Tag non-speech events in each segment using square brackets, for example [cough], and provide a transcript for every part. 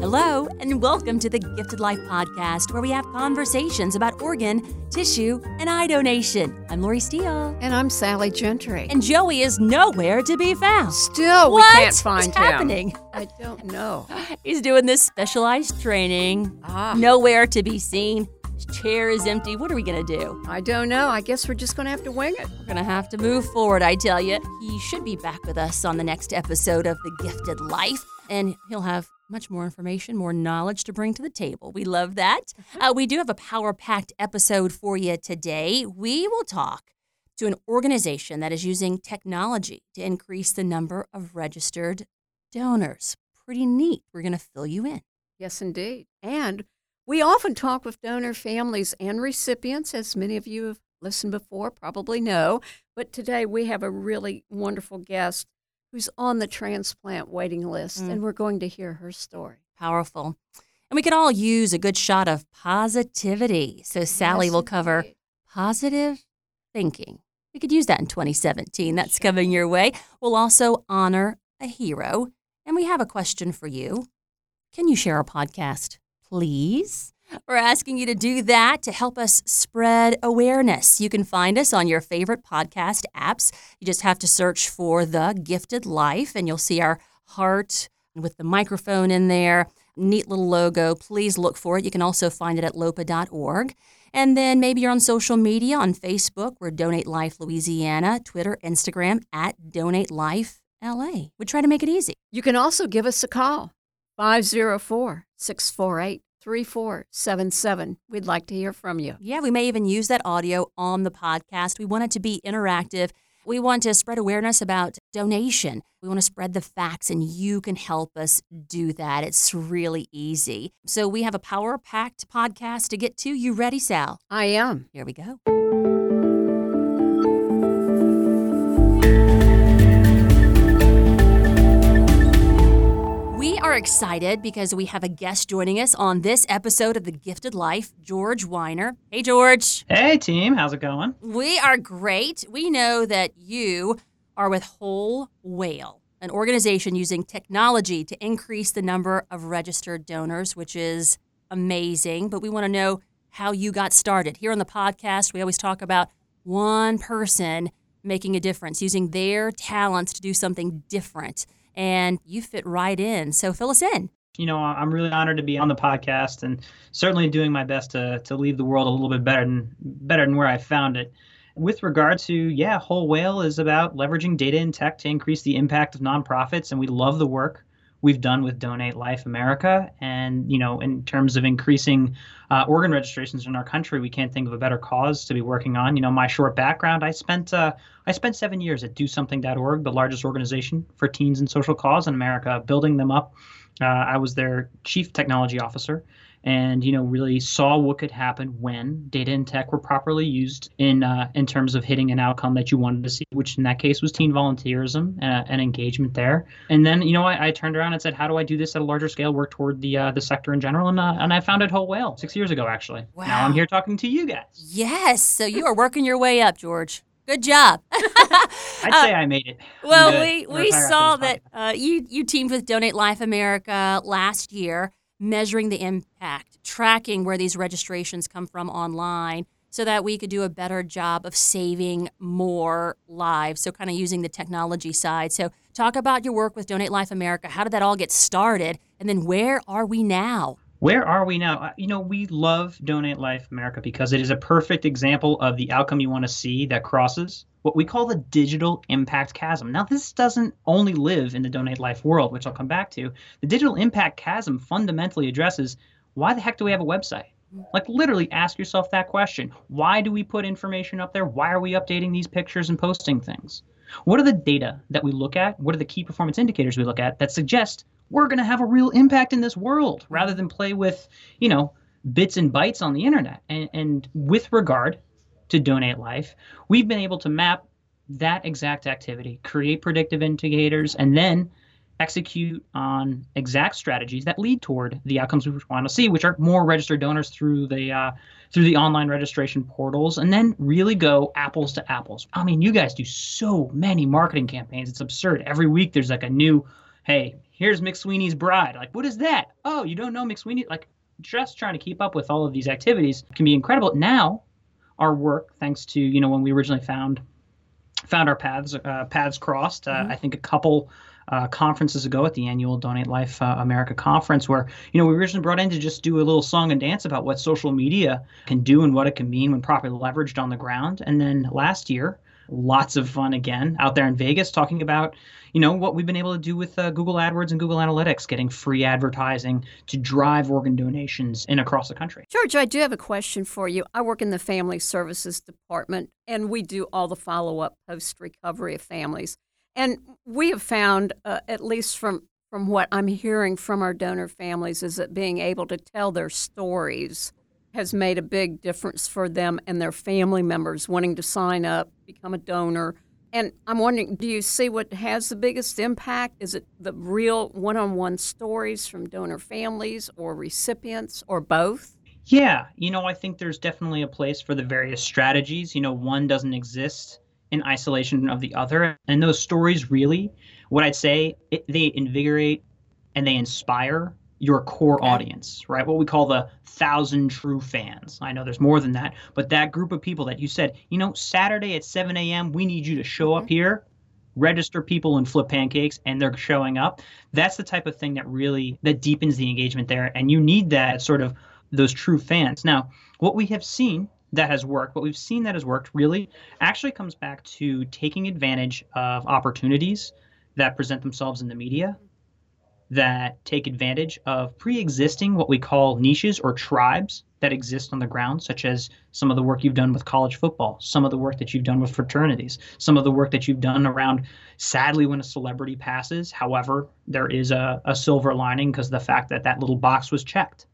Hello, and welcome to the Gifted Life Podcast, where we have conversations about organ, tissue, and eye donation. I'm Lori Steele. And I'm Sally Gentry. And Joey is nowhere to be found. Still, we can't find is him. happening? I don't know. He's doing this specialized training. Ah, Nowhere to be seen. His chair is empty. What are we going to do? I don't know. I guess we're just going to have to wing it. We're going to have to move forward, I tell you. He should be back with us on the next episode of The Gifted Life, and he'll have much more information, more knowledge to bring to the table. We love that. Uh, we do have a power packed episode for you today. We will talk to an organization that is using technology to increase the number of registered donors. Pretty neat. We're going to fill you in. Yes, indeed. And we often talk with donor families and recipients, as many of you have listened before probably know. But today we have a really wonderful guest who's on the transplant waiting list, Mm. and we're going to hear her story. Powerful. And we could all use a good shot of positivity. So, Sally Yes, will cover indeed. positive thinking. We could use that in 2017. That's coming your way. We'll also honor a hero. And we have a question for you. Can you share our podcast, please? We're asking you to do that to help us spread awareness. You can find us on your favorite podcast apps. You just have to search for The Gifted Life, and you'll see our heart with the microphone in there. Neat little logo. Please look for it. You can also find it at lopa.org. And then maybe you're on social media on Facebook. We're Donate Life Louisiana, Twitter, Instagram at Donate Life LA. We try to make it easy. You can also give us a call 504 648 3477. We'd like to hear from you. Yeah, we may even use that audio on the podcast. We want it to be interactive. We want to spread awareness about donation. We want to spread the facts, and you can help us do that. It's really easy. So, we have a power packed podcast to get to. You ready, Sal? I am. Here we go. Are excited because we have a guest joining us on this episode of The Gifted Life, George Weiner. Hey, George. Hey team, how's it going? We are great. We know that you are with Whole Whale, an organization using technology to increase the number of registered donors, which is amazing. But we want to know how you got started. Here on the podcast, we always talk about one person making a difference, using their talents to do something different. And you fit right in. So fill us in. You know, I'm really honored to be on the podcast and certainly doing my best to to leave the world a little bit better than better than where I found it. With regard to, yeah, Whole Whale is about leveraging data and tech to increase the impact of nonprofits, and we love the work we've done with Donate Life America. And you know, in terms of increasing uh, organ registrations in our country, we can't think of a better cause to be working on. You know, my short background, I spent uh, I spent seven years at DoSomething.org, the largest organization for teens and social cause in America, building them up. Uh, I was their chief technology officer, and you know really saw what could happen when data and tech were properly used in uh, in terms of hitting an outcome that you wanted to see, which in that case was teen volunteerism uh, and engagement there. And then you know I, I turned around and said, how do I do this at a larger scale, work toward the uh, the sector in general, and uh, and I founded Whole Whale six years ago actually. Wow. Now I'm here talking to you guys. Yes. So you are working your way up, George. Good job. [laughs] I'd Uh, say I made it. Well, we, we saw that uh, you you teamed with Donate Life America last year, measuring the impact, tracking where these registrations come from online, so that we could do a better job of saving more lives. So, kind of using the technology side. So, talk about your work with Donate Life America. How did that all get started, and then where are we now? Where are we now? Uh, You know, we love Donate Life America because it is a perfect example of the outcome you want to see that crosses what we call the digital impact chasm. Now, this doesn't only live in the Donate Life world, which I'll come back to. The digital impact chasm fundamentally addresses why the heck do we have a website? Like, literally ask yourself that question. Why do we put information up there? Why are we updating these pictures and posting things? What are the data that we look at? What are the key performance indicators we look at that suggest we're going to have a real impact in this world rather than play with, you know, bits and bytes on the internet? And, and with regard to Donate Life, we've been able to map that exact activity, create predictive indicators, and then execute on exact strategies that lead toward the outcomes we want to see, which are more registered donors through the uh, through the online registration portals, and then really go apples to apples. I mean, you guys do so many marketing campaigns; it's absurd. Every week there's like a new, hey, here's McSweeney's bride. Like, what is that? Oh, you don't know McSweeney? Like, just trying to keep up with all of these activities can be incredible. Now, our work, thanks to you know when we originally found found our paths uh, paths crossed. Uh, mm-hmm. I think a couple uh, conferences ago at the annual Donate Life uh, America conference, where you know we originally brought in to just do a little song and dance about what social media can do and what it can mean when properly leveraged on the ground. And then last year, lots of fun again out there in Vegas, talking about you know what we've been able to do with uh, Google AdWords and Google Analytics, getting free advertising to drive organ donations in across the country. George, I do have a question for you. I work in the Family Services Department, and we do all the follow up post recovery of families. And we have found, uh, at least from from what I'm hearing from our donor families, is that being able to tell their stories has made a big difference for them and their family members wanting to sign up, become a donor. And I'm wondering, do you see what has the biggest impact? Is it the real one on one stories from donor families or recipients or both? Yeah, you know, I think there's definitely a place for the various strategies. You know, one doesn't exist in isolation of the other. And those stories really, what I'd say, it, they invigorate and they inspire your core okay. audience, right? What we call the thousand true fans. I know there's more than that, but that group of people that you said, you know, Saturday at 7 a.m., we need you to show mm-hmm. up here, register people and flip pancakes, and they're showing up. That's the type of thing that really that deepens the engagement there, and you need that sort of those true fans. Now, what we have seen that has worked, what we've seen that has worked really actually comes back to taking advantage of opportunities that present themselves in the media that take advantage of pre existing what we call niches or tribes that exist on the ground, such as some of the work you've done with college football, some of the work that you've done with fraternities, some of the work that you've done around sadly when a celebrity passes. However, there is a, a silver lining because the fact that that little box was checked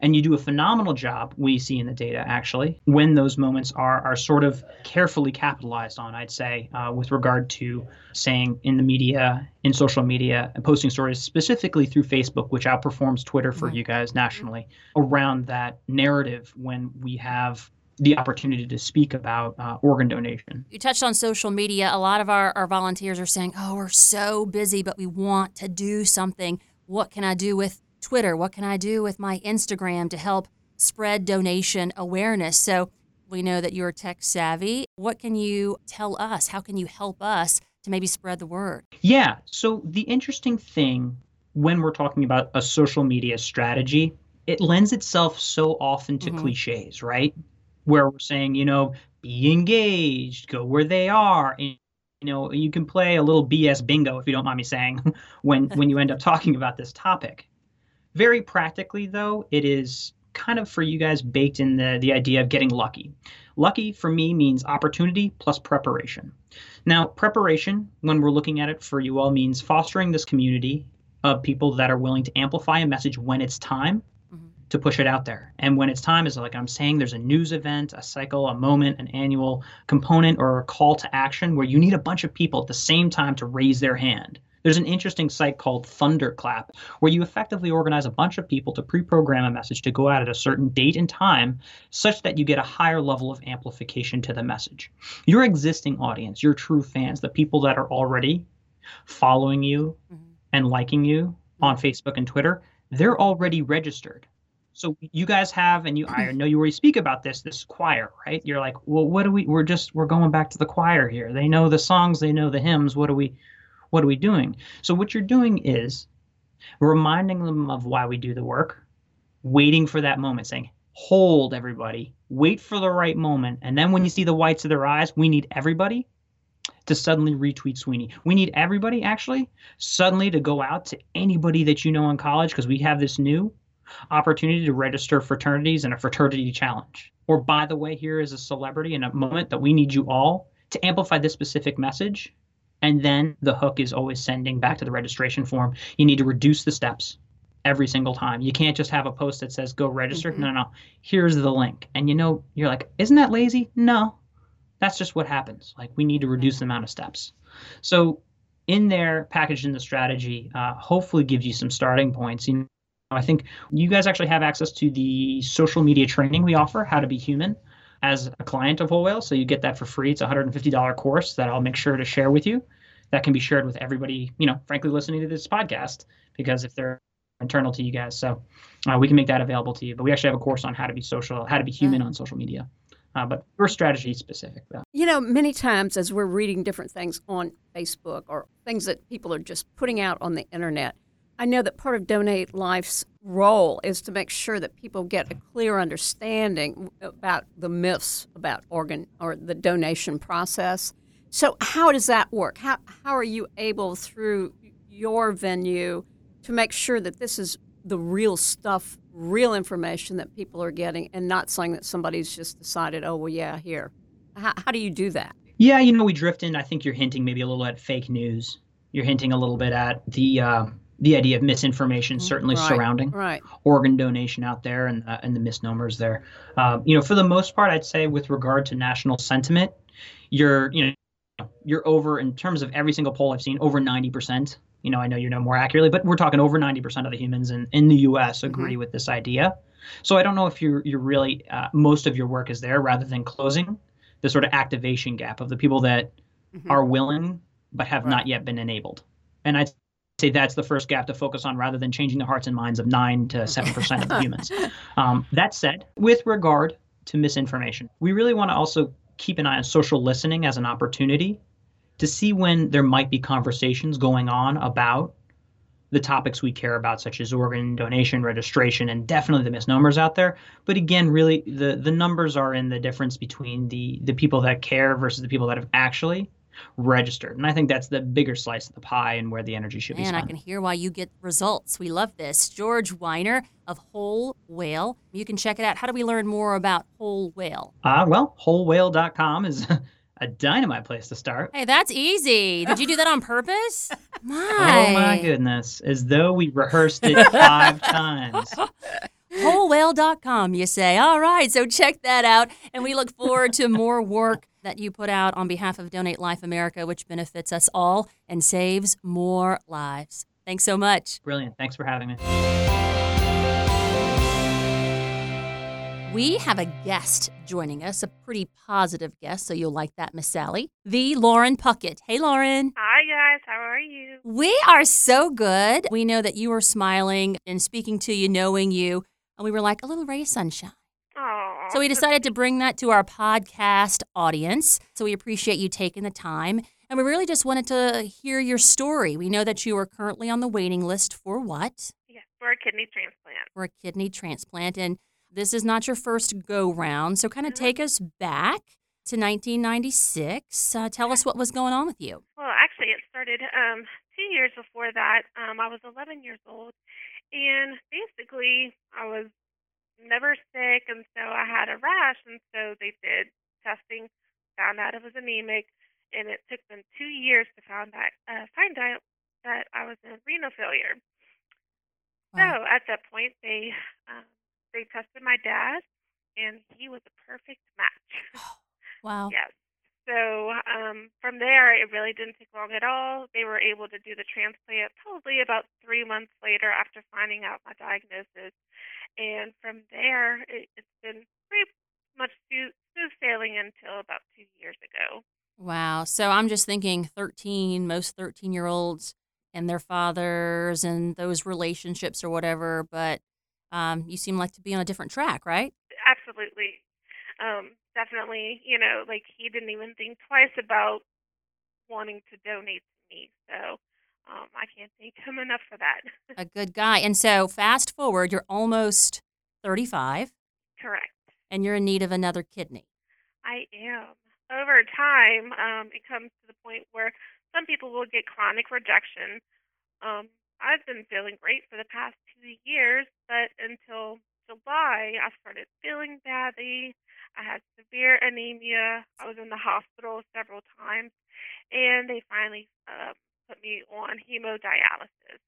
and you do a phenomenal job, we see in the data actually, when those moments are, are sort of carefully capitalized on, I'd say, uh, with regard to saying in the media, in social media, and posting stories specifically through Facebook, which outperforms Twitter for you guys nationally, around that narrative when we have the opportunity to speak about uh, organ donation. You touched on social media. A lot of our, our volunteers are saying, oh, we're so busy, but we want to do something. What can I do with Twitter? What can I do with my Instagram to help spread donation awareness? So we know that you're tech savvy. What can you tell us? How can you help us to maybe spread the word? Yeah. So the interesting thing when we're talking about a social media strategy, it lends itself so often to mm-hmm. cliches, right? Where we're saying, you know, be engaged, go where they are. And, you know, you can play a little BS bingo if you don't mind me saying [laughs] when when you end up talking about this topic. Very practically, though, it is kind of for you guys baked in the, the idea of getting lucky. Lucky for me means opportunity plus preparation. Now, preparation, when we're looking at it for you all, means fostering this community of people that are willing to amplify a message when it's time mm-hmm. to push it out there. And when it's time is like I'm saying there's a news event, a cycle, a moment, an annual component, or a call to action where you need a bunch of people at the same time to raise their hand there's an interesting site called Thunderclap where you effectively organize a bunch of people to pre program a message to go out at a certain date and time such that you get a higher level of amplification to the message. Your existing audience, your true fans, the people that are already following you mm-hmm. and liking you on Facebook and Twitter, they're already registered. So you guys have, and you I [clears throat] know you already speak about this, this choir, right? You're like, well, what do we? We're just we're going back to the choir here. They know the songs, they know the hymns. What do we? What are we doing? So, what you're doing is reminding them of why we do the work, waiting for that moment, saying, hold everybody, wait for the right moment. And then when you see the whites of their eyes, we need everybody to suddenly retweet Sweeney. We need everybody actually suddenly to go out to anybody that you know in college because we have this new opportunity to register fraternities and a fraternity challenge. Or by the way, here is a celebrity in a moment that we need you all to amplify this specific message and then the hook is always sending back to the registration form. You need to reduce the steps every single time. You can't just have a post that says go register. Mm-hmm. No, no, here's the link. And you know, you're like, isn't that lazy? No, that's just what happens. Like we need to reduce the amount of steps. So in there, packaged in the strategy, uh, hopefully gives you some starting points. You know, I think you guys actually have access to the social media training we offer, How to Be Human, as a client of Whole Whale. So you get that for free. It's a $150 course that I'll make sure to share with you. That can be shared with everybody, you know, frankly, listening to this podcast, because if they're internal to you guys. So uh, we can make that available to you. But we actually have a course on how to be social, how to be human on social media. Uh, but we're strategy specific though. You know, many times as we're reading different things on Facebook or things that people are just putting out on the internet, I know that part of Donate Life's role is to make sure that people get a clear understanding about the myths about organ or the donation process. So, how does that work? How, how are you able through your venue to make sure that this is the real stuff, real information that people are getting, and not something that somebody's just decided, oh, well, yeah, here. How, how do you do that? Yeah, you know, we drift in. I think you're hinting maybe a little at fake news. You're hinting a little bit at the uh, the idea of misinformation, certainly right, surrounding right. organ donation out there and uh, and the misnomers there. Um, you know, for the most part, I'd say with regard to national sentiment, you're you know you're over in terms of every single poll I've seen over ninety percent you know, I know you know more accurately, but we're talking over 90% of the humans in, in the U.S. agree mm-hmm. with this idea. So I don't know if you're you're really uh, most of your work is there rather than closing the sort of activation gap of the people that mm-hmm. are willing but have right. not yet been enabled. And I'd say that's the first gap to focus on rather than changing the hearts and minds of nine to seven percent of the [laughs] humans. Um, that said, with regard to misinformation, we really want to also keep an eye on social listening as an opportunity to see when there might be conversations going on about the topics we care about, such as organ donation, registration, and definitely the misnomers out there. But again, really, the the numbers are in the difference between the the people that care versus the people that have actually registered. And I think that's the bigger slice of the pie and where the energy should Man, be spent. I can hear why you get results. We love this. George Weiner of Whole Whale. You can check it out. How do we learn more about Whole Whale? Uh, well, wholewhale.com is [laughs] a dynamite place to start. Hey, that's easy. Did you do that on purpose? [laughs] My. Oh my goodness. As though we rehearsed it five [laughs] times. Wholewhale.com, you say. All right, so check that out. And we look forward to more work that you put out on behalf of Donate Life America, which benefits us all and saves more lives. Thanks so much. Brilliant. Thanks for having me. We have a guest joining us, a pretty positive guest, so you'll like that, Miss Sally. The Lauren Puckett. Hey, Lauren. Hi, guys. How are you? We are so good. We know that you are smiling and speaking to you, knowing you, and we were like a little ray of sunshine. Aww. So we decided to bring that to our podcast audience. So we appreciate you taking the time. And we really just wanted to hear your story. We know that you are currently on the waiting list for what? Yes, for a kidney transplant. For a kidney transplant. And this is not your first go round. So, kind of mm-hmm. take us back to 1996. Uh, tell us what was going on with you. Well, actually, it started um, two years before that. Um, I was 11 years old, and basically, I was never sick, and so I had a rash, and so they did testing, found out it was anemic, and it took them two years to find out, uh, find out that I was in renal failure. Wow. So at that point, they um, they tested my dad, and he was a perfect match. wow. [laughs] yes. So um, from there, it really didn't take long at all. They were able to do the transplant probably about three months later after finding out my diagnosis. And from there, it, it's been pretty much smooth, smooth sailing until about two years ago. Wow. So I'm just thinking 13, most 13 year olds and their fathers and those relationships or whatever. But um, you seem like to be on a different track, right? Absolutely. Um, definitely, you know, like he didn't even think twice about wanting to donate to me. So um, I can't thank him enough for that. a good guy. And so fast forward, you're almost 35. Correct. And you're in need of another kidney. I am. Over time, um, it comes to the point where some people will get chronic rejection. Um, I've been feeling great for the past two years, but until July, I started feeling badly. I had severe anemia. I was in the hospital several times, and they finally uh, put me on hemodialysis.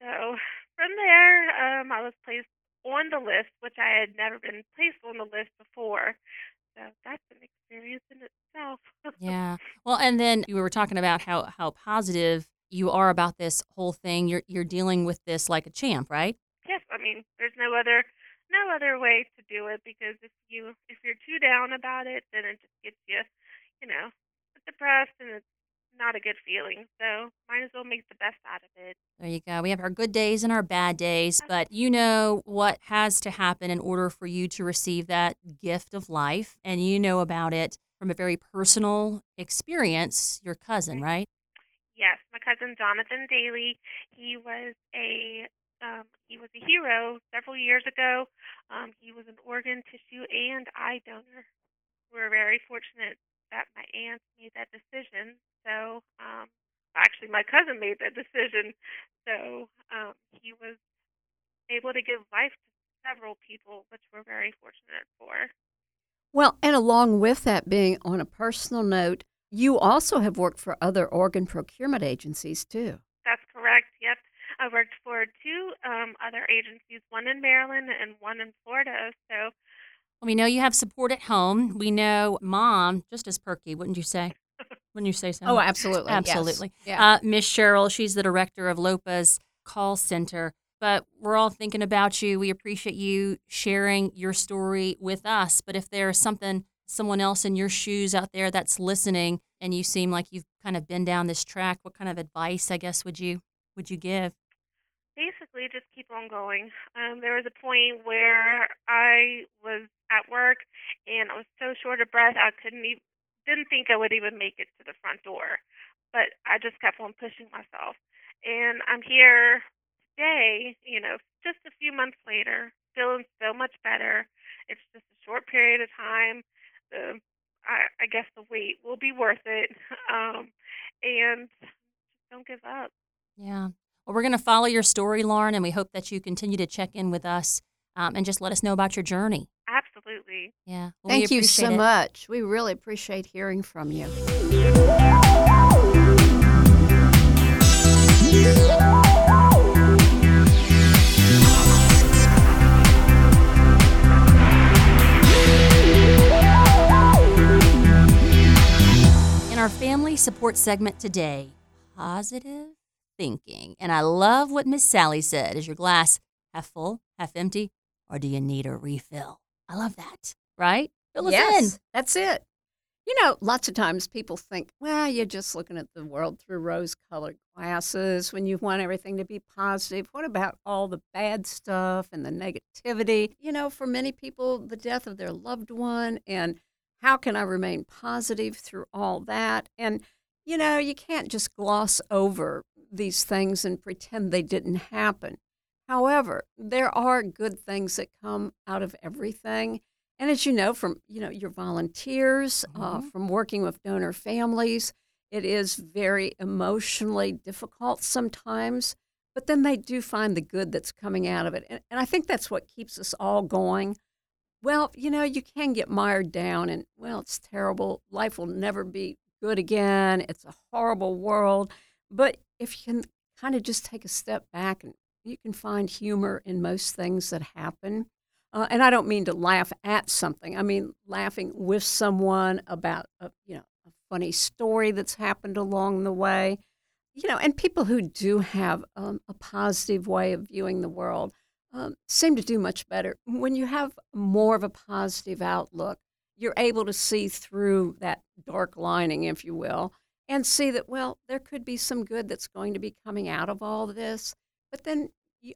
So from there, um, I was placed on the list, which I had never been placed on the list before. So that's an experience in itself. [laughs] Yeah. Well, and then you were talking about how how positive you are about this whole thing. You're you're dealing with this like a champ, right? yes, I mean, there's no other no other way to do it because if you if you're too down about it, then it just gets you, you know, depressed and it's not a good feeling. So might as well make the best out of it. There you go. We have our good days and our bad days, but you know what has to happen in order for you to receive that gift of life, and you know about it from a very personal experience. Your cousin, right? Yes, my cousin Jonathan Daly. He was a um, he was a hero several years ago. Um, he was an organ, tissue, and eye donor. We're very fortunate that my aunt made that decision. So, um, actually, my cousin made that decision. So um, he was able to give life to several people, which we're very fortunate for. Well, and along with that being on a personal note, you also have worked for other organ procurement agencies too. That's correct. Yep. I worked for two um, other agencies, one in Maryland and one in Florida. So We know you have support at home. We know mom, just as perky, wouldn't you say? Wouldn't you say so? Oh, absolutely. yes. Absolutely. Yeah. Uh, Miss Cheryl, she's the director of LOPA's call center. But we're all thinking about you. We appreciate you sharing your story with us. But if there's something, someone else in your shoes out there that's listening, and you seem like you've kind of been down this track, what kind of advice, I guess, would you would you give? Basically just keep on going. Um, there was a point where I was at work and I was so short of breath I couldn't even didn't think I would even make it to the front door. But I just kept on pushing myself. And I'm here today, you know, just a few months later, feeling so much better. It's just a short period of time. The I, I guess the wait will be worth it. [laughs] Um, and don't give up. Yeah. Well, we're going to follow your story, Lauren, and we hope that you continue to check in with us um, and just let us know about your journey. Absolutely. Yeah. Well, Thank you so it. much. We really appreciate hearing from you. In our family support segment today, positive thinking. And I love what Miss Sally said. Is your glass half full, half empty, or do you need a refill? I love that, right? Fill us in. yes, that's it. You know, lots of times people think, well, you're just looking at the world through rose colored glasses when you want everything to be positive. What about all the bad stuff and the negativity? You know, for many people, the death of their loved one, and how can I remain positive through all that? And, you know, you can't just gloss over these things and pretend they didn't happen. However, there are good things that come out of everything. And as you know from you know your volunteers, uh, Mhm. from working with donor families, it is very emotionally difficult sometimes. But then they do find the good that's coming out of it, and, and I think that's what keeps us all going. Well, you know, you can get mired down, and well, it's terrible. Life will never be good again. It's a horrible world. But if you can kind of just take a step back and you can find humor in most things that happen. Uh, and I don't mean to laugh at something. I mean laughing with someone about a, you know a funny story that's happened along the way. You know, and people who do have um, a positive way of viewing the world um, seem to do much better. When you have more of a positive outlook, you're able to see through that dark lining, if you will, and see that well, there could be some good that's going to be coming out of all this. But then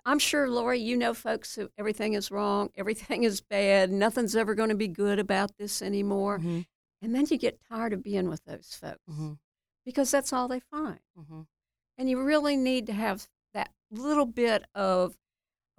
I'm sure, Lori, you know folks who everything is wrong, [laughs] everything is bad, nothing's ever going to be good about this anymore. Mhm, And then you get tired of being with those folks mhm, because that's all they find. mhm. And you really need to have that little bit of,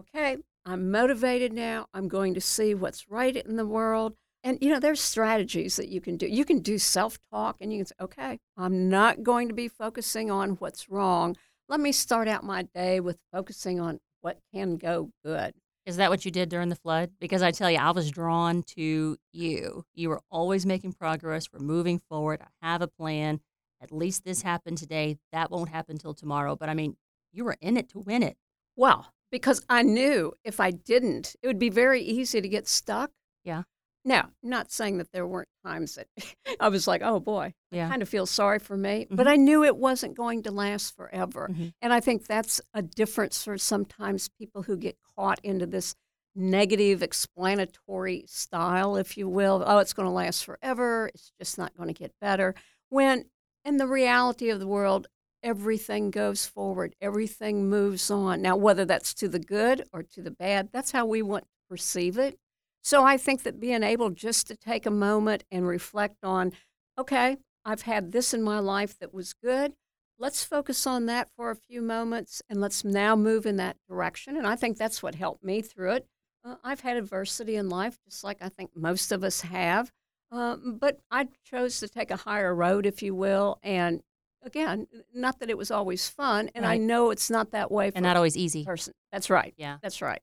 okay, I'm motivated now. I'm going to see what's right in the world. And, you know, there's strategies that you can do. You can do self talk and you can say, okay, I'm not going to be focusing on what's wrong. Let me start out my day with focusing on what can go good. Is that what you did during the flood? Because I tell you, I was drawn to you. You were always making progress. We're moving forward. I have a plan. At least this happened today. That won't happen till tomorrow. But I mean, you were in it to win it. Well, because I knew if I didn't, it would be very easy to get stuck. Yeah. Now, not saying that there weren't times that [laughs] I was like, oh boy, Yeah. kind of feel sorry for me, but Mhm. I knew it wasn't going to last forever. Mhm. And I think that's a difference for sometimes people who get caught into this negative explanatory style, if you will. Oh, it's going to last forever. It's just not going to get better. When in the reality of the world, everything goes forward, everything moves on. Now, whether that's to the good or to the bad, that's how we want to perceive it. So I think that being able just to take a moment and reflect on, okay, I've had this in my life that was good. Let's focus on that for a few moments and let's now move in that direction. And I think that's what helped me through it. Uh, I've had adversity in life, just like I think most of us have. Um, but I chose to take a higher road, if you will. And again, not that it was always fun. And I know it's not that way for And not always easy. person. That's right. Yeah. That's right.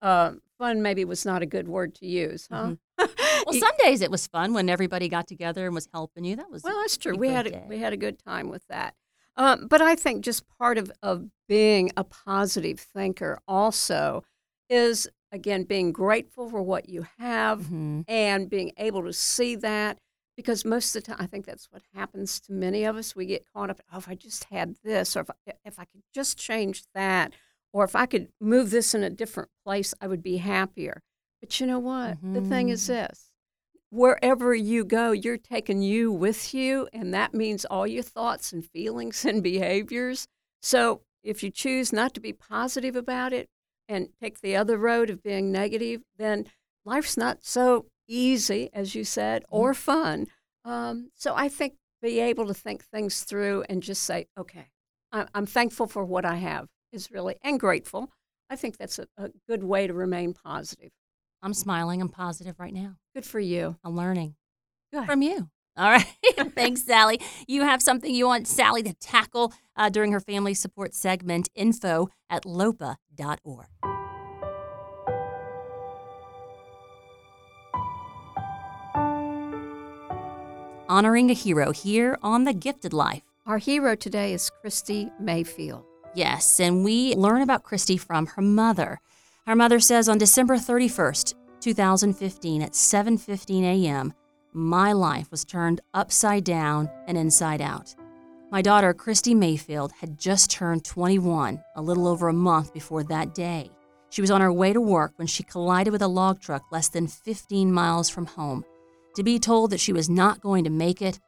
Um, fun maybe was not a good word to use, huh? [laughs] Well, some days it was fun when everybody got together and was helping you. That was well, that's true. We had a, we had a good time with that. Um, but I think just part of, of being a positive thinker also is again being grateful for what you have Mhm. and being able to see that because most of the time I think that's what happens to many of us. We get caught up. Oh, if I just had this, or if I, if I could just change that, or if I could move this in a different place, I would be happier. But you know what? The thing is Mhm. this wherever you go, you're taking you with you, and that means all your thoughts and feelings and behaviors. So if you choose not to be positive about it and take the other road of being negative, then life's not so easy, as you said, or fun. Um, so I think be able to think things through and just say, okay, I'm thankful for what I have is really, and grateful. I think that's a, a good way to remain positive. I'm smiling. I'm positive right now. Good for you. I'm learning Good. from you. All right. [laughs] [laughs] Thanks, Sally. You have something you want Sally to tackle uh, during her family support segment, info at lopa.org. Honoring a hero here on The Gifted Life. Our hero today is Kristi Mayfield. Yes, and we learn about Kristi from her mother. Her mother says on December 31st, 2015 at 7:15 a.m., my life was turned upside down and inside out. My daughter, Kristi Mayfield, had just turned 21, a little over a month before that day. She was on her way to work when she collided with a log truck less than 15 miles from home. To be told that she was not going to make it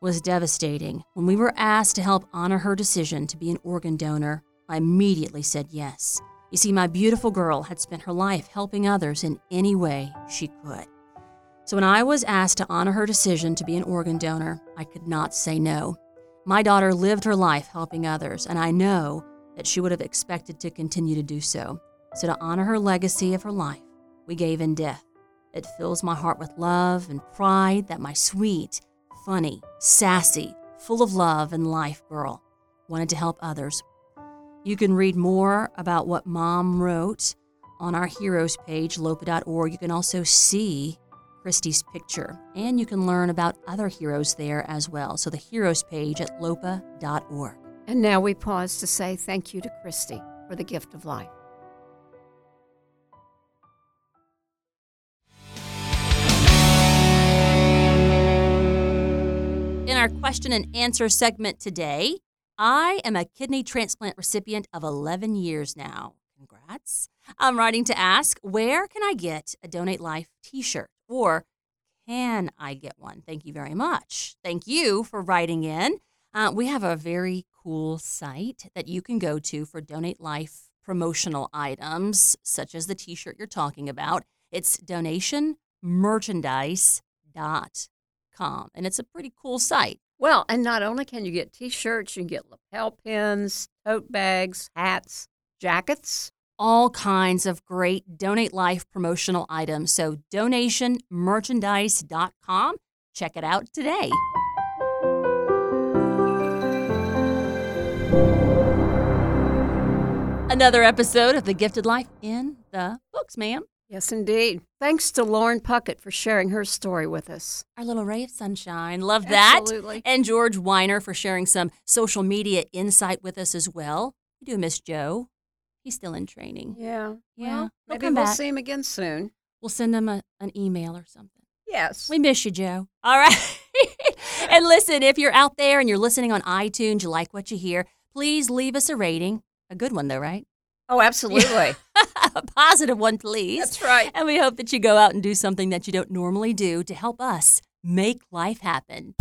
was devastating. When we were asked to help honor her decision to be an organ donor, I immediately said yes. You see, my beautiful girl had spent her life helping others in any way she could. So when I was asked to honor her decision to be an organ donor, I could not say no. My daughter lived her life helping others, and I know that she would have expected to continue to do so. So to honor her legacy of her life, we gave in death. It fills my heart with love and pride that my sweet, funny, sassy, full of love and life girl wanted to help others. You can read more about what mom wrote on our heroes page, lopa.org. You can also see Kristi's picture, and you can learn about other heroes there as well. So the heroes page at lopa.org. And now we pause to say thank you to Kristi for the gift of life. In our question and answer segment today, I am a kidney transplant recipient of 11 years now. Congrats. I'm writing to ask where can I get a Donate Life t shirt or can I get one? Thank you very much. Thank you for writing in. Uh, we have a very cool site that you can go to for Donate Life promotional items, such as the t shirt you're talking about. It's donationmerchandise.com, and it's a pretty cool site. Well, and not only can you get t shirts, you can get lapel pins, tote bags, hats, jackets. all kinds of great Donate Life promotional items. So, donationmerchandise.com. Check it out today. Another episode of The Gifted Life in the books, ma'am. Yes, indeed. Thanks to Lauren Puckett for sharing her story with us. Our little ray of sunshine. Love that. Absolutely. And George Weiner for sharing some social media insight with us as well. We do miss Joe. He's still in training. Yeah. Yeah, Well, maybe we'll back. see him again soon. We'll send him a, an email or something. Yes. We miss you, Joe. All right. [laughs] and listen, if you're out there and you're listening on iTunes, you like what you hear, please leave us a rating. A good one, though, right? Oh, absolutely. [laughs] a positive one, please. That's right. And we hope that you go out and do something that you don't normally do to help us make life happen.